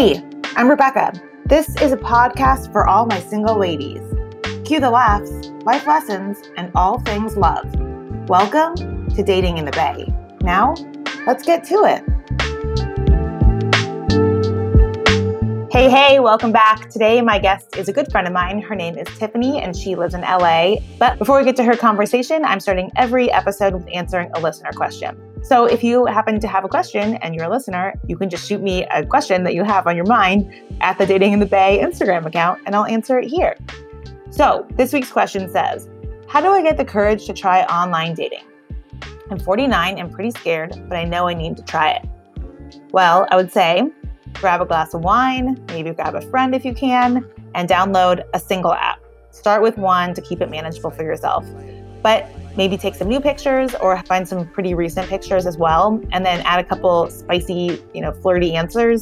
Hey, I'm Rebecca. This is a podcast for all my single ladies. Cue the laughs, life lessons, and all things love. Welcome to Dating in the Bae. Now, let's get to it. Hey, hey, welcome back. Today, my guest is a good friend of mine. Her name is Tiffany, and she lives in LA. But before we get to her conversation, I'm starting every episode with answering a listener question. So if you happen to have a question and you're a listener, you can just shoot me a question that you have on your mind at the Dating in the Bae Instagram account, and I'll answer it here. So this week's question says How do I get the courage to try online dating? I'm 49 and pretty scared, but I know I need to try it. Well, I would say grab a glass of wine, maybe grab a friend if you can, and download a single app. Start with one to keep it manageable for yourself. But maybe take some new pictures or find some pretty recent pictures as well, and then add a couple spicy, you know, flirty answers.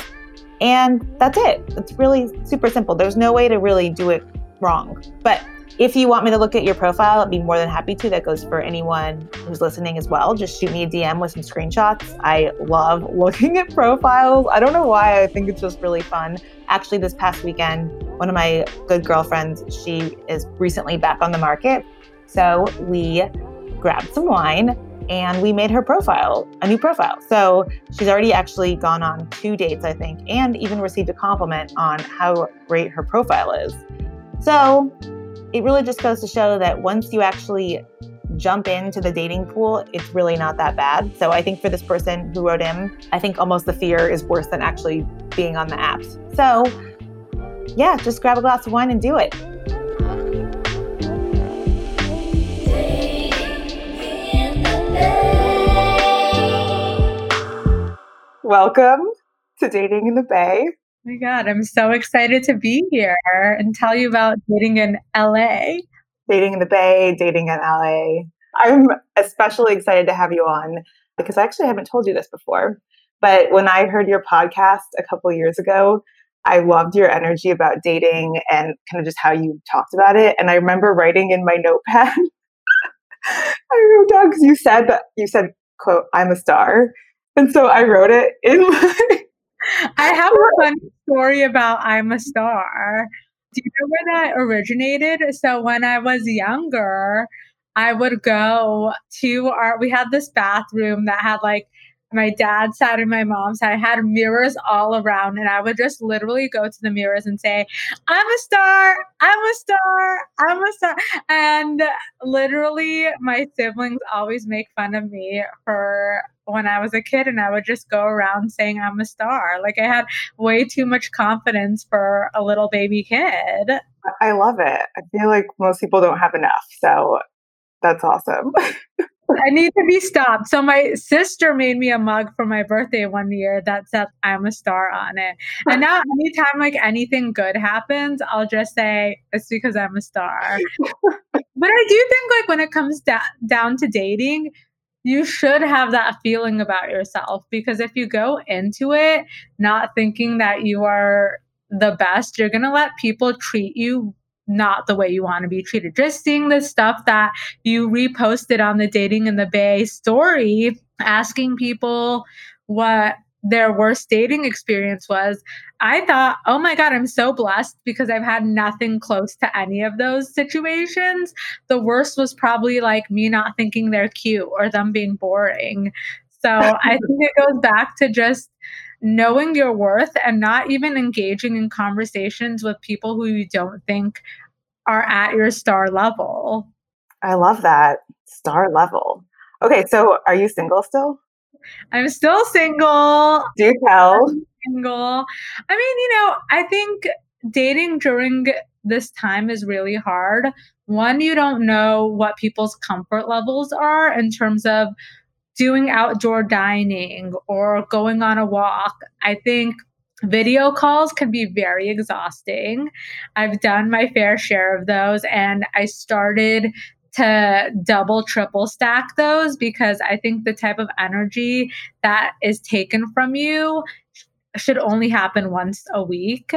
And that's it. It's really super simple. There's no way to really do it wrong. But if you want me to look at your profile, I'd be more than happy to. That goes for anyone who's listening as well. Just shoot me a DM with some screenshots. I love looking at profiles. I don't know why. I think it's just really fun. Actually, this past weekend, one of my good girlfriends, she is recently back on the market. So we grabbed some wine and we made her profile a new profile. So she's already actually gone on two dates, I think, and even received a compliment on how great her profile is. So it really just goes to show that once you actually jump into the dating pool, it's really not that bad. So I think for this person who wrote in, I think almost the fear is worse than actually being on the apps. So yeah, just grab a glass of wine and do it. Welcome to Dating in the Bae oh my God, I'm so excited to be here and tell you about dating in LA. Dating in the Bae, dating in LA. I'm especially excited to have you on because I actually haven't told you this before. But when I heard your podcast a couple years ago, I loved your energy about dating and kind of just how you talked about it. And I remember writing in my notepad. I wrote down because you said that you said, quote, I'm a star. And so I wrote it in my I have a funny story about I'm a Star. Do you know where that originated? So when I was younger, I would go to our we had this bathroom that had like my dad's side and my mom's side had mirrors all around and i would just literally go to the mirrors and say i'm a star i'm a star i'm a star and literally my siblings always make fun of me for when i was a kid and i would just go around saying i'm a star like i had way too much confidence for a little baby kid i love it i feel like most people don't have enough so that's awesome I need to be stopped. So my sister made me a mug for my birthday one year that said I'm a star on it. And now anytime like anything good happens, I'll just say it's because I'm a star. but I do think like when it comes da- down to dating, you should have that feeling about yourself because if you go into it not thinking that you are the best, you're going to let people treat you not the way you want to be treated. Just seeing the stuff that you reposted on the Dating in the Bae story, asking people what their worst dating experience was, I thought, oh my God, I'm so blessed because I've had nothing close to any of those situations. The worst was probably like me not thinking they're cute or them being boring. So I think it goes back to just knowing your worth and not even engaging in conversations with people who you don't think are at your star level. I love that. Star level. Okay, so are you single still? I'm still single. Do tell. I'm single. I mean, you know, I think dating during this time is really hard. One, you don't know what people's comfort levels are in terms of doing outdoor dining or going on a walk. I think video calls can be very exhausting. I've done my fair share of those and I started to double triple stack those because I think the type of energy that is taken from you should only happen once a week.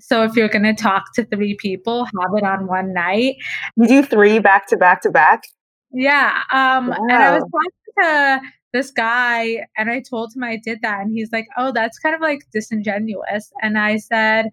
So if you're going to talk to three people, have it on one night. You do three back to back to back? Yeah. Um, wow. And I was talking to this guy and I told him I did that and he's like, "Oh, that's kind of like disingenuous." And I said,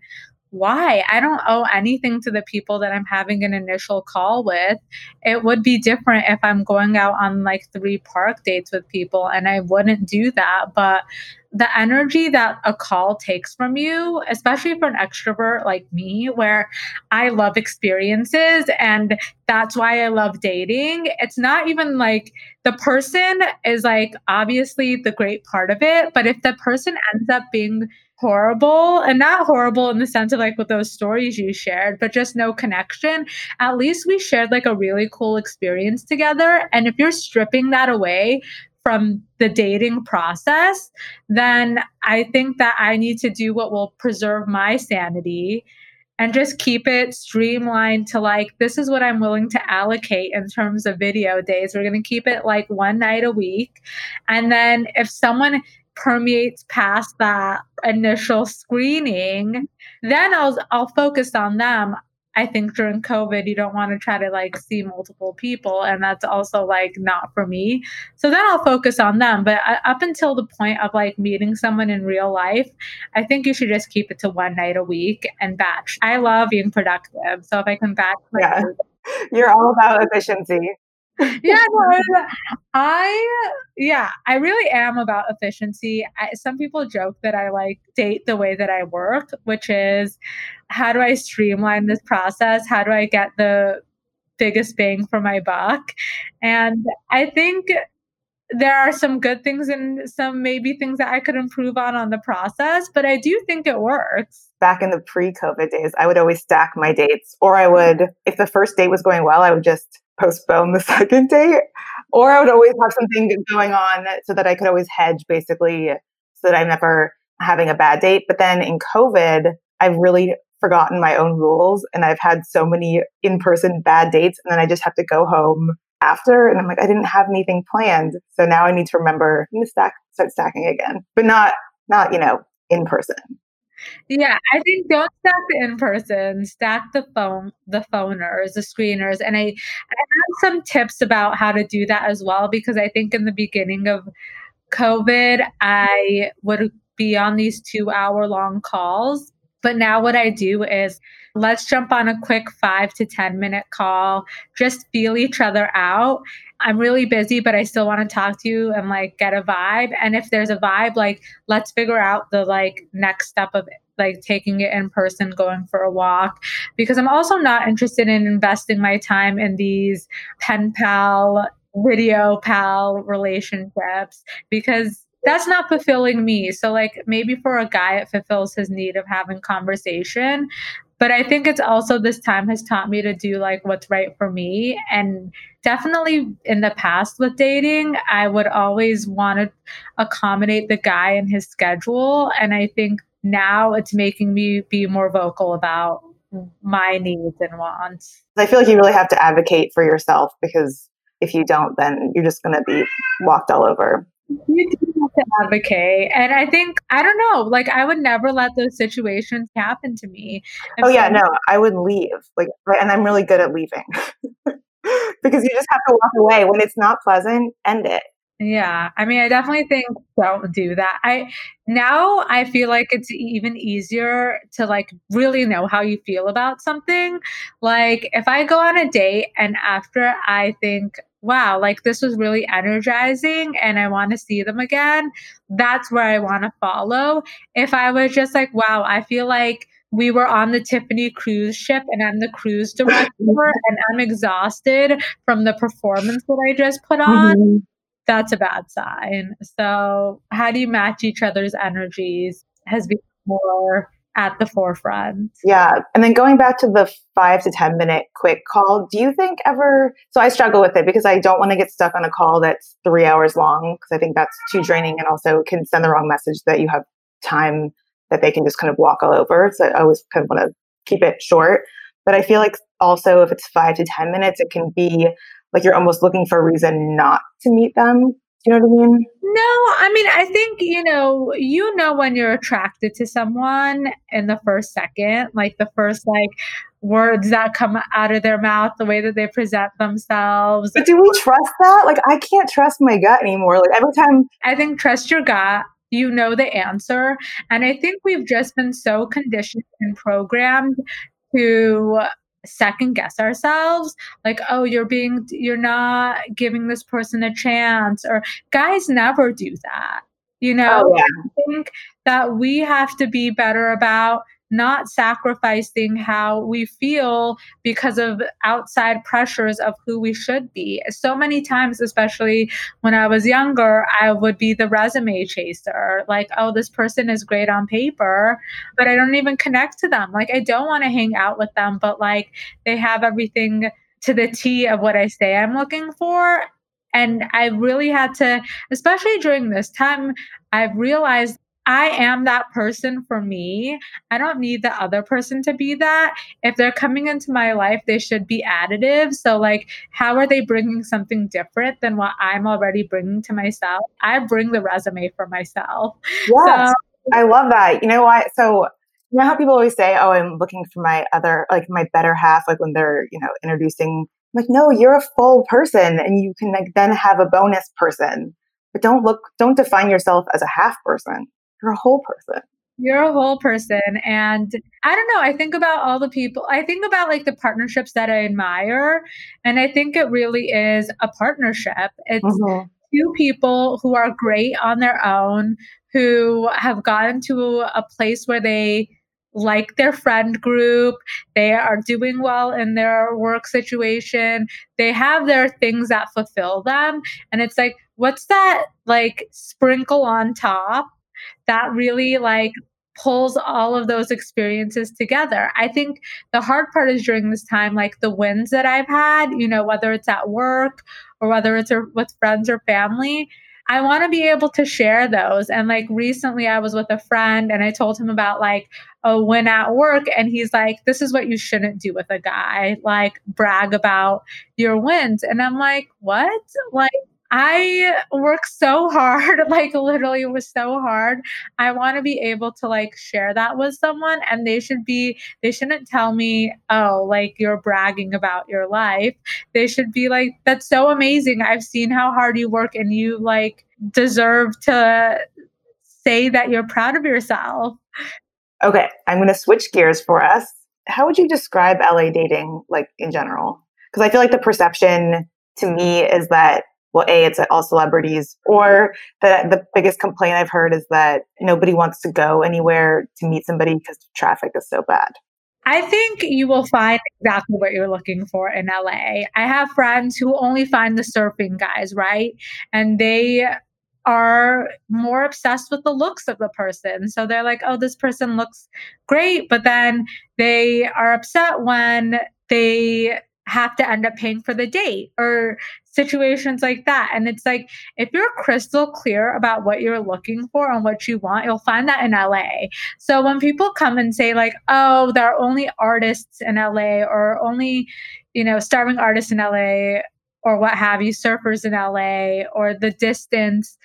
why? I don't owe anything to the people that I'm having an initial call with. It would be different if I'm going out on like three park dates with people and I wouldn't do that. But the energy that a call takes from you, especially for an extrovert like me, where I love experiences and that's why I love dating, it's not even like the person is like obviously the great part of it. But if the person ends up being horrible and not horrible in the sense of like with those stories you shared but just no connection at least we shared like a really cool experience together and if you're stripping that away from the dating process then i think that i need to do what will preserve my sanity and just keep it streamlined to like this is what i'm willing to allocate in terms of video days we're going to keep it like one night a week and then if someone permeates past that initial screening, then I'll I'll focus on them. I think during COVID, you don't want to try to like see multiple people, and that's also like not for me. So then I'll focus on them. But uh, up until the point of like meeting someone in real life, I think you should just keep it to one night a week and batch. I love being productive, so if I can batch, yeah, you're all about efficiency yeah, no, I yeah, I really am about efficiency. I, some people joke that I like date the way that I work, which is how do I streamline this process? How do I get the biggest bang for my buck? And I think there are some good things and some maybe things that I could improve on on the process, but I do think it works. Back in the pre-COVID days, I would always stack my dates, or I would, if the first date was going well, I would just postpone the second date, or I would always have something going on so that I could always hedge basically so that I'm never having a bad date. But then in COVID, I've really forgotten my own rules and I've had so many in person bad dates. And then I just have to go home after. And I'm like, I didn't have anything planned. So now I need to remember to stack, start stacking again, but not, not, you know, in person. Yeah, I think don't stack the in person, stack the phone, the phoners, the screeners. And I, I have some tips about how to do that as well, because I think in the beginning of COVID, I would be on these two hour long calls. But now what I do is let's jump on a quick five to 10 minute call, just feel each other out. I'm really busy, but I still want to talk to you and like get a vibe. And if there's a vibe, like let's figure out the like next step of it like taking it in person, going for a walk, because I'm also not interested in investing my time in these pen pal, video pal relationships because that's not fulfilling me. So, like, maybe for a guy, it fulfills his need of having conversation. But I think it's also this time has taught me to do like what's right for me. And definitely in the past with dating, I would always want to accommodate the guy and his schedule. And I think now it's making me be more vocal about my needs and wants. I feel like you really have to advocate for yourself because if you don't, then you're just going to be walked all over. You do have to advocate. And I think, I don't know, like I would never let those situations happen to me. oh, yeah, no, I would leave. Like, and I'm really good at leaving because you just have to walk away. When it's not pleasant, end it. Yeah. I mean, I definitely think don't do that. I now I feel like it's even easier to like really know how you feel about something. Like if I go on a date and after I think wow, like this was really energizing and I want to see them again, that's where I want to follow. If I was just like, wow, I feel like we were on the Tiffany cruise ship and I'm the cruise director and I'm exhausted from the performance that I just put on. Mm-hmm. That's a bad sign. So, how do you match each other's energies has been more at the forefront. Yeah. And then going back to the five to 10 minute quick call, do you think ever? So I struggle with it because I don't want to get stuck on a call that's three hours long because I think that's too draining and also can send the wrong message that you have time that they can just kind of walk all over. So I always kind of want to keep it short. But I feel like also if it's five to 10 minutes, it can be like you're almost looking for a reason not to meet them. You know what I mean? No, I mean, I think, you know, you know when you're attracted to someone in the first second, like the first like words that come out of their mouth, the way that they present themselves. But do we trust that? Like I can't trust my gut anymore. Like every time I think trust your gut. You know the answer. And I think we've just been so conditioned and programmed to second guess ourselves like oh you're being you're not giving this person a chance or guys never do that you know oh, yeah. i think that we have to be better about not sacrificing how we feel because of outside pressures of who we should be. So many times, especially when I was younger, I would be the resume chaser. Like, oh, this person is great on paper, but I don't even connect to them. Like, I don't want to hang out with them, but like they have everything to the T of what I say I'm looking for. And I really had to, especially during this time, I've realized I am that person for me. I don't need the other person to be that. If they're coming into my life, they should be additive. So, like, how are they bringing something different than what I'm already bringing to myself? I bring the resume for myself. Yes, so, I love that. You know what? So, you know how people always say, "Oh, I'm looking for my other, like my better half," like when they're, you know, introducing. I'm like, no, you're a full person, and you can like then have a bonus person. But don't look, don't define yourself as a half person you're a whole person you're a whole person and i don't know i think about all the people i think about like the partnerships that i admire and i think it really is a partnership it's mm-hmm. two people who are great on their own who have gotten to a place where they like their friend group they are doing well in their work situation they have their things that fulfill them and it's like what's that like sprinkle on top that really like pulls all of those experiences together. I think the hard part is during this time, like the wins that I've had, you know, whether it's at work or whether it's with friends or family. I want to be able to share those. And like recently, I was with a friend and I told him about like a win at work. And he's like, This is what you shouldn't do with a guy, like brag about your wins. And I'm like, What? Like, I work so hard, like literally was so hard. I want to be able to like share that with someone and they should be they shouldn't tell me, "Oh, like you're bragging about your life." They should be like, "That's so amazing. I've seen how hard you work and you like deserve to say that you're proud of yourself." Okay, I'm going to switch gears for us. How would you describe LA dating like in general? Because I feel like the perception to me is that well, A, it's all celebrities, or the, the biggest complaint I've heard is that nobody wants to go anywhere to meet somebody because traffic is so bad. I think you will find exactly what you're looking for in LA. I have friends who only find the surfing guys, right? And they are more obsessed with the looks of the person. So they're like, oh, this person looks great. But then they are upset when they have to end up paying for the date or situations like that. And it's like, if you're crystal clear about what you're looking for and what you want, you'll find that in LA. So when people come and say, like, oh, there are only artists in LA or only, you know, starving artists in LA or what have you, surfers in LA or the distance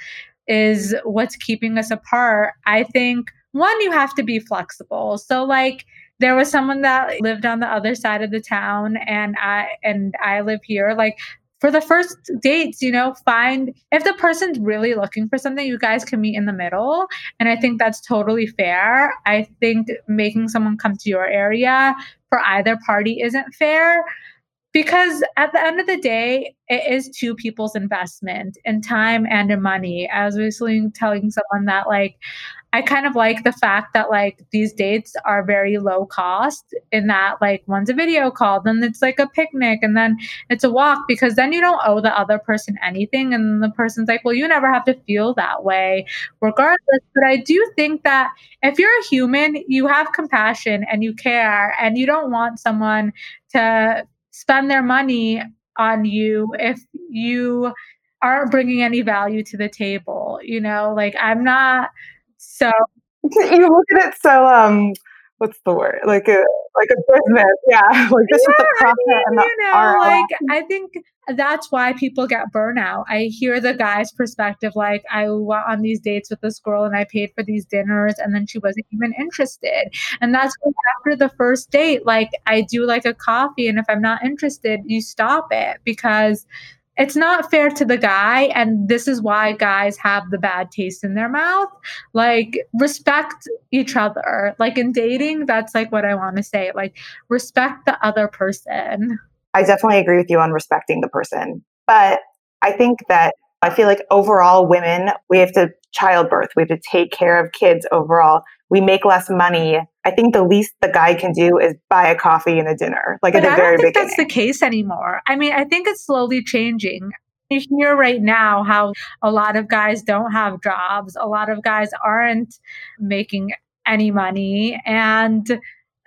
is what's keeping us apart, I think one, you have to be flexible. So, like, there was someone that lived on the other side of the town and I and I live here like for the first dates, you know, find if the person's really looking for something, you guys can meet in the middle. And I think that's totally fair. I think making someone come to your area for either party isn't fair because at the end of the day, it is two people's investment in time and in money. I was recently telling someone that, like, I kind of like the fact that like these dates are very low cost in that like one's a video call, then it's like a picnic, and then it's a walk because then you don't owe the other person anything. And the person's like, well, you never have to feel that way regardless. But I do think that if you're a human, you have compassion and you care and you don't want someone to spend their money on you if you aren't bringing any value to the table. You know, like I'm not so you look at it so um what's the word? Like a like a business. Yeah. Like this yeah, is the profit I mean, and the you know, ROI. like I think that's why people get burnout. I hear the guy's perspective, like I went on these dates with this girl and I paid for these dinners and then she wasn't even interested. And that's after the first date, like I do like a coffee and if I'm not interested, you stop it because it's not fair to the guy and this is why guys have the bad taste in their mouth. Like respect each other. Like in dating that's like what i want to say. Like respect the other person. I definitely agree with you on respecting the person. But i think that i feel like overall women we have to childbirth we have to take care of kids overall we make less money. I think the least the guy can do is buy a coffee and a dinner, like but at the I very don't think beginning. That's the case anymore. I mean, I think it's slowly changing. You hear right now how a lot of guys don't have jobs. A lot of guys aren't making any money, and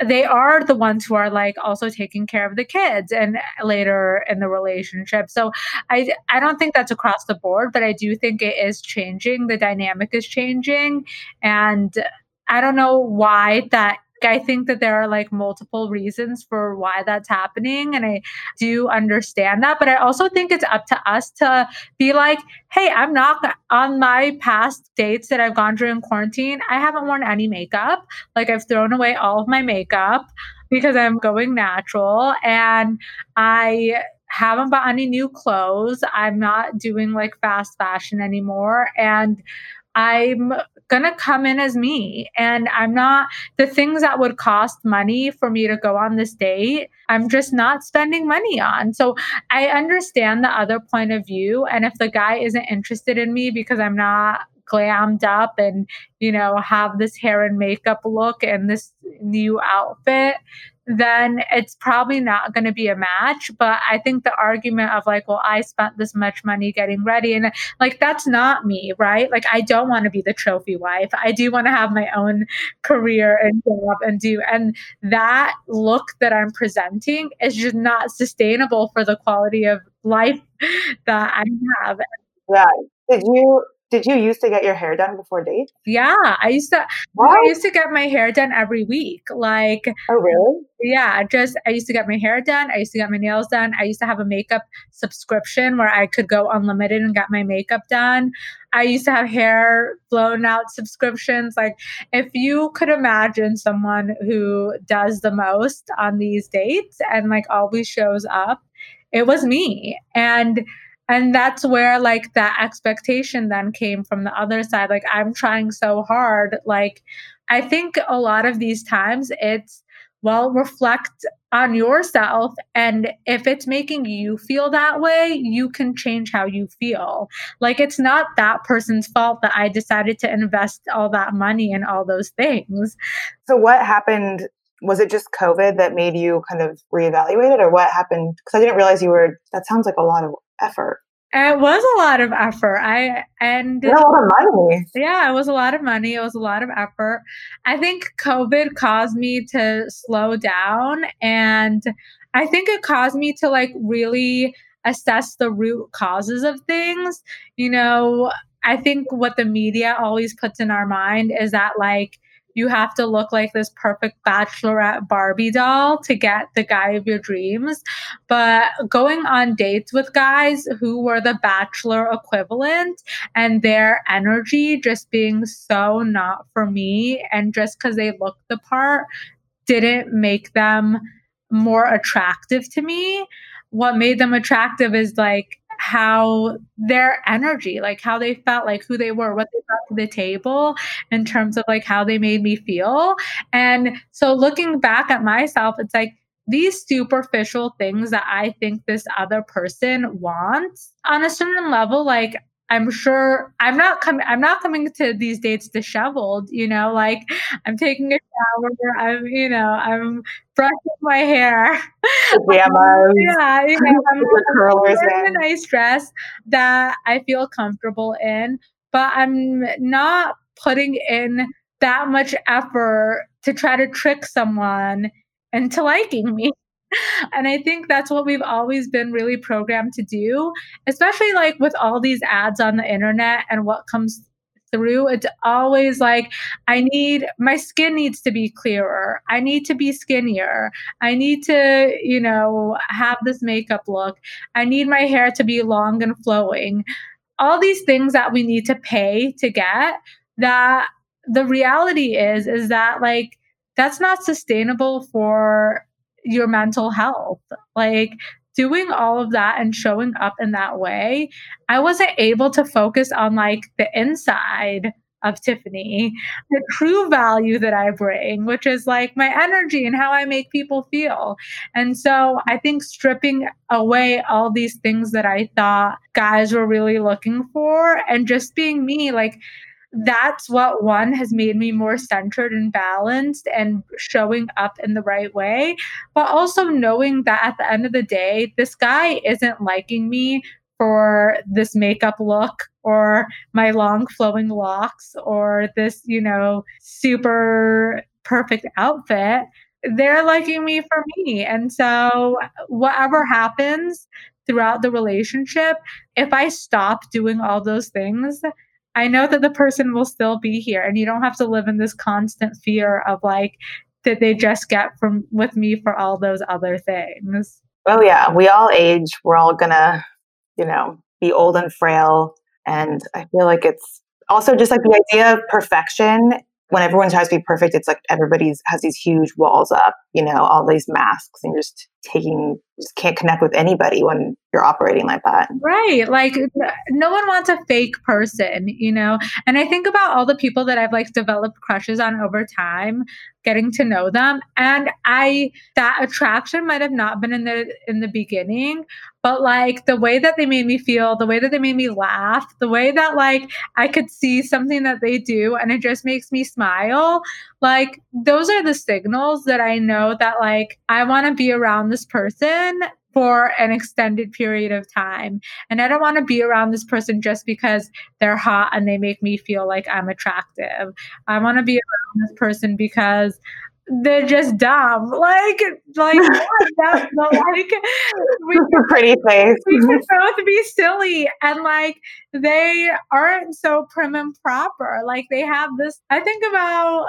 they are the ones who are like also taking care of the kids and later in the relationship. So I I don't think that's across the board, but I do think it is changing. The dynamic is changing and I don't know why that I think that there are like multiple reasons for why that's happening. And I do understand that. But I also think it's up to us to be like, hey, I'm not on my past dates that I've gone during quarantine. I haven't worn any makeup. Like I've thrown away all of my makeup because I'm going natural. And I haven't bought any new clothes. I'm not doing like fast fashion anymore. And I'm to come in as me. And I'm not the things that would cost money for me to go on this date, I'm just not spending money on. So I understand the other point of view. And if the guy isn't interested in me because I'm not glammed up and, you know, have this hair and makeup look and this new outfit, then it's probably not going to be a match. But I think the argument of like, well, I spent this much money getting ready, and like, that's not me, right? Like, I don't want to be the trophy wife. I do want to have my own career and job and do, and that look that I'm presenting is just not sustainable for the quality of life that I have. Yeah. Did you did you used to get your hair done before dates? Yeah, I used to. What? I used to get my hair done every week. Like, oh really? Yeah, just I used to get my hair done. I used to get my nails done. I used to have a makeup subscription where I could go unlimited and get my makeup done. I used to have hair blown out subscriptions. Like, if you could imagine someone who does the most on these dates and like always shows up, it was me. And and that's where like that expectation then came from the other side. Like i'm trying so hard. Like i think a lot of these times it's well reflect on yourself. And if it's making you feel that way you can change how you feel. Like it's not that person's fault that i decided to invest all that money in all those things. So what happened was it just covid that made you kind of reevaluate it or what happened because i didn't realize you were that sounds like a lot of effort it was a lot of effort. I and yeah, a lot of money. Yeah, it was a lot of money. It was a lot of effort. I think COVID caused me to slow down, and I think it caused me to like really assess the root causes of things. You know, I think what the media always puts in our mind is that like you have to look like this perfect bachelorette Barbie doll to get the guy of your dreams. But going on dates with guys who were the bachelor equivalent and their energy just being so not for me, and just because they looked the part didn't make them more attractive to me. What made them attractive is like how their energy, like how they felt, like who they were, what they brought to the table in terms of like how they made me feel. And so looking back at myself, it's like, these superficial things that I think this other person wants on a certain level, like I'm sure I'm not coming I'm not coming to these dates disheveled, you know, like I'm taking a shower, I'm, you know, I'm brushing my hair. Yeah, um, yeah, you know, I'm, I'm wearing a nice dress that I feel comfortable in, but I'm not putting in that much effort to try to trick someone into liking me and I think that's what we've always been really programmed to do, especially like with all these ads on the internet and what comes through, it's always like, I need my skin needs to be clearer. I need to be skinnier. I need to, you know, have this makeup look. I need my hair to be long and flowing. All these things that we need to pay to get that the reality is is that like that's not sustainable for your mental health. Like doing all of that and showing up in that way, I wasn't able to focus on like the inside of Tiffany, the true value that I bring, which is like my energy and how I make people feel. And so I think stripping away all these things that I thought guys were really looking for and just being me, like that's what one has made me more centered and balanced and showing up in the right way. But also knowing that at the end of the day, this guy isn't liking me for this makeup look or my long flowing locks or this, you know, super perfect outfit. They're liking me for me. And so, whatever happens throughout the relationship, if I stop doing all those things, I know that the person will still be here and you don't have to live in this constant fear of like that they just get from with me for all those other things. Oh yeah, we all age. We're all gonna, you know, be old and frail. And I feel like it's also just like the idea of perfection when everyone tries to be perfect, it's like everybody's has these huge walls up, you know, all these masks, and you're just taking, just can't connect with anybody when you're operating like that. Right. Like no one wants a fake person, you know? And I think about all the people that I've like developed crushes on over time, getting to know them. And I, that attraction might have not been in the, in the beginning, but like the way that they made me feel, the way that they made me laugh, the way that like I could see something that they do and it just makes me smile. Like those are the signals that I know that like I want to be around this person for an extended period of time. And I don't want to be around this person just because they're hot and they make me feel like I'm attractive. I want to be around this person because they're just dumb. Like, like, that's like, we pretty face. we can both be silly and like they aren't so prim and proper. Like they have this. I think about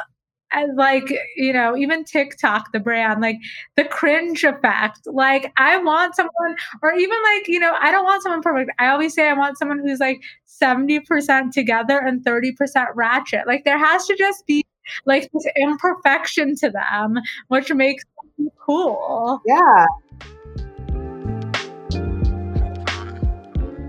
and like you know even tiktok the brand like the cringe effect. Like i want someone or even like you know i don't want someone perfect. I always say i want someone who's like 70% together and 30% ratchet. Like there has to just be like this imperfection to them which makes them cool. Yeah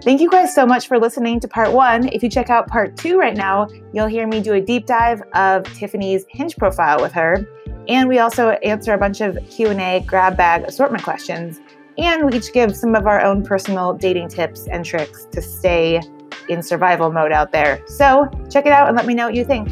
Thank you guys so much for listening to part one. If you check out part two right now, you'll hear me do a deep dive of Tiffany's Hinge profile with her. And we also answer a bunch of Q&A grab bag assortment questions. And we each give some of our own personal dating tips and tricks to stay in survival mode out there. So check it out and let me know what you think.